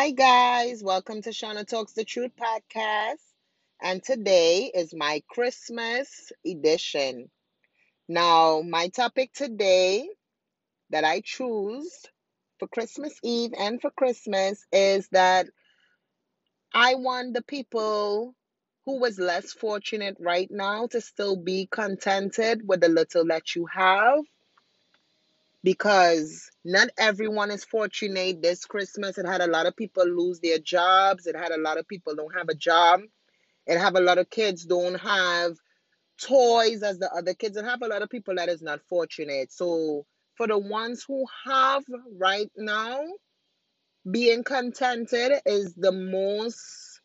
Hi, guys. Welcome to Shauna Talks the Truth podcast. And today is my Christmas edition. Now, my topic today that I choose for Christmas Eve and for Christmas is that I want the people who was less fortunate right now to still be contented with the little that you have because not everyone is fortunate this Christmas. It had a lot of people lose their jobs. It had a lot of people don't have a job. It have a lot of kids don't have toys as the other kids. It have a lot of people that is not fortunate. So for the ones who have right now, being contented is the most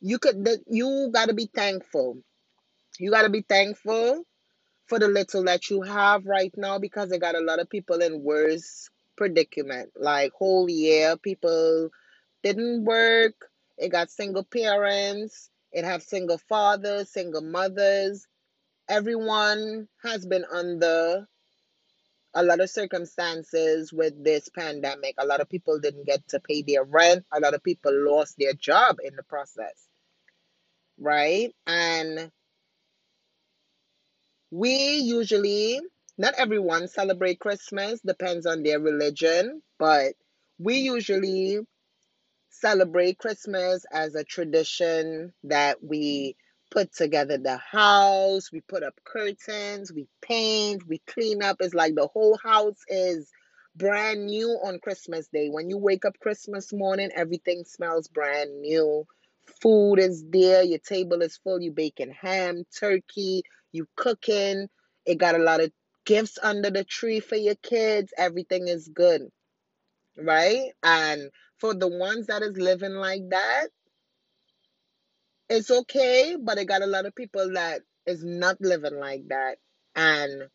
you could that you gotta be thankful. You gotta be thankful for the little that you have right now because they got a lot of people in worse predicament. Like whole year, people didn't work. It got single parents. It have single fathers, single mothers. Everyone has been under a lot of circumstances with this pandemic. A lot of people didn't get to pay their rent. A lot of people lost their job in the process. Right? And we usually, not everyone celebrate Christmas, depends on their religion, but we usually celebrate Christmas as a tradition that we put together the house, we put up curtains, we paint, we clean up. It's like the whole house is brand new on Christmas Day. When you wake up Christmas morning, everything smells brand new. Food is there, your table is full, you baking ham, turkey, you cooking. It got a lot of gifts under the tree for your kids. Everything is good. Right? And for the ones that is living like that, it's okay, but it got a lot of people that is not living like that. And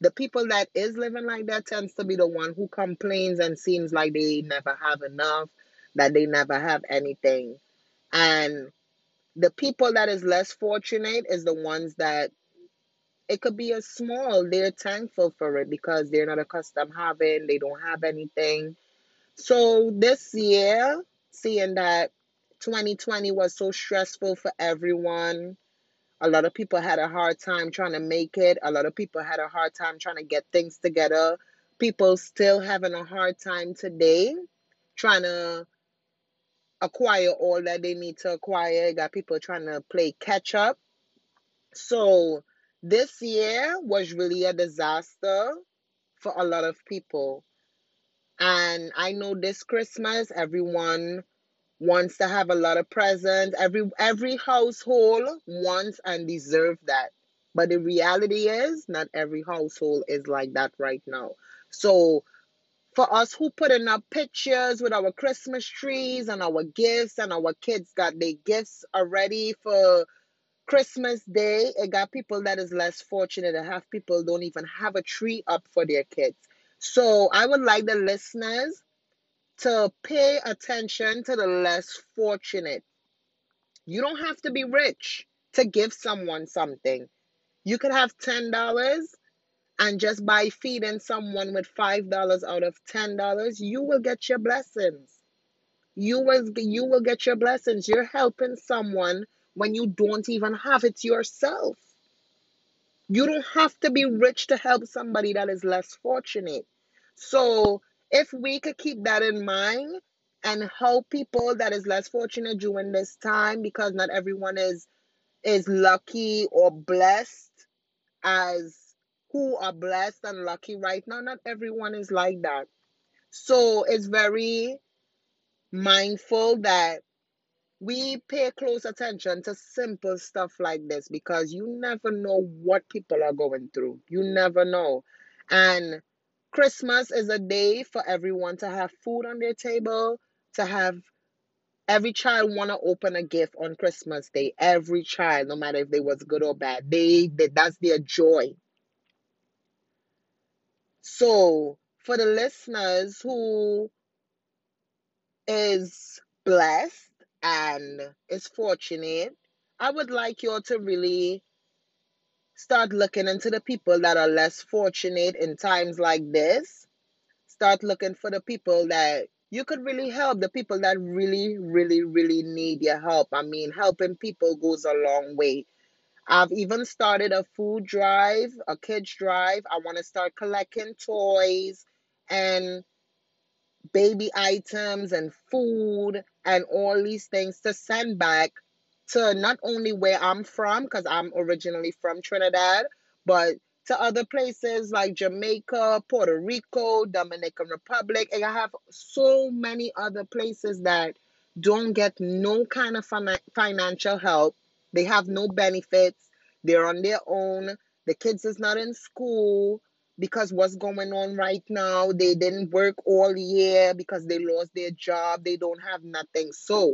the people that is living like that tends to be the one who complains and seems like they never have enough, that they never have anything. And the people that is less fortunate is the ones that it could be a small, they're thankful for it because they're not accustomed having, they don't have anything. So this year, seeing that 2020 was so stressful for everyone, a lot of people had a hard time trying to make it. A lot of people had a hard time trying to get things together. People still having a hard time today trying to acquire all that they need to acquire. got people trying to play catch up. So this year was really a disaster for a lot of people. And I know this Christmas everyone wants to have a lot of presents. Every every household wants and deserve that. But the reality is not every household is like that right now. So for us who putting up pictures with our Christmas trees and our gifts and our kids got their gifts already for Christmas Day, it got people that is less fortunate to have people don't even have a tree up for their kids. So I would like the listeners to pay attention to the less fortunate. You don't have to be rich to give someone something. You could have $10 and just by feeding someone with $5 out of $10, you will get your blessings. You will you will get your blessings. You're helping someone when you don't even have it yourself. You don't have to be rich to help somebody that is less fortunate. So, if we could keep that in mind and help people that is less fortunate during this time because not everyone is is lucky or blessed as who are blessed and lucky right now not everyone is like that so it's very mindful that we pay close attention to simple stuff like this because you never know what people are going through. You never know. And Christmas is a day for everyone to have food on their table, to have every child want to open a gift on Christmas Day. Every child, no matter if they was good or bad, they, they that's their joy. So for the listeners who is blessed and is fortunate, I would like you all to really start looking into the people that are less fortunate in times like this. Start looking for the people that you could really help the people that really, really, really need your help. I mean, helping people goes a long way. I've even started a food drive, a kids drive. I want to start collecting toys and baby items and food and all these things to send back to not only where I'm from, because I'm originally from Trinidad, but to other places like Jamaica, Puerto Rico, Dominican Republic. And I have so many other places that don't get no kind of financial help. They have no benefits. They're on their own. The kids is not in school because what's going on right now they didn't work all year because they lost their job they don't have nothing so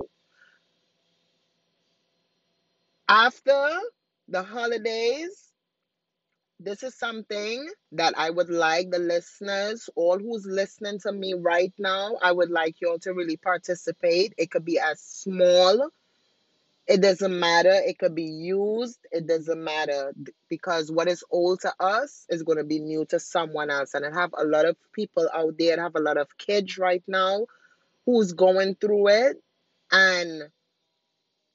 after the holidays this is something that I would like the listeners, all who's listening to me right now, I would like you all to really participate. It could be as small it doesn't matter. It could be used. It doesn't matter because what is old to us is going to be new to someone else. And I have a lot of people out there. I have a lot of kids right now who's going through it. And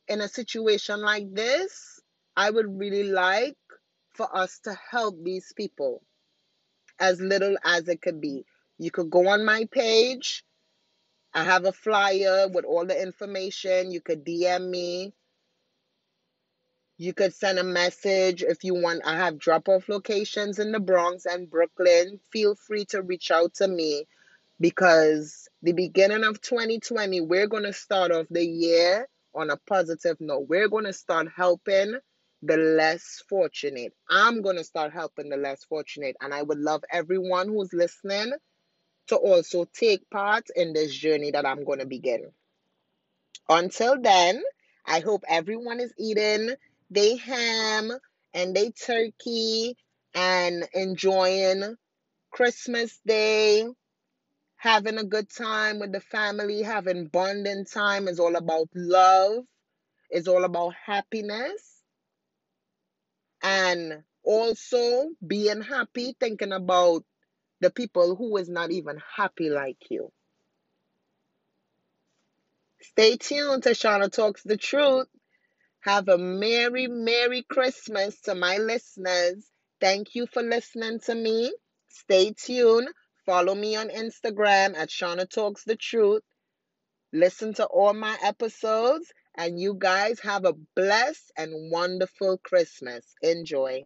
in a situation like this, I would really like for us to help these people as little as it could be. You could go on my page. I have a flyer with all the information. You could DM me you could send a message if you want. I have drop off locations in the Bronx and Brooklyn. Feel free to reach out to me because the beginning of 2020, we're going to start off the year on a positive note. We're going to start helping the less fortunate. I'm going to start helping the less fortunate. And I would love everyone who's listening to also take part in this journey that I'm going to begin. Until then, I hope everyone is eating they ham and they turkey and enjoying Christmas Day, having a good time with the family, having bonding time is all about love, is all about happiness, and also being happy, thinking about the people who is not even happy like you. Stay tuned to Shauna Talks the Truth. Have a Merry, Merry Christmas to my listeners. Thank you for listening to me. Stay tuned. Follow me on Instagram at Shauna Talks the Truth. Listen to all my episodes, and you guys have a blessed and wonderful Christmas. Enjoy.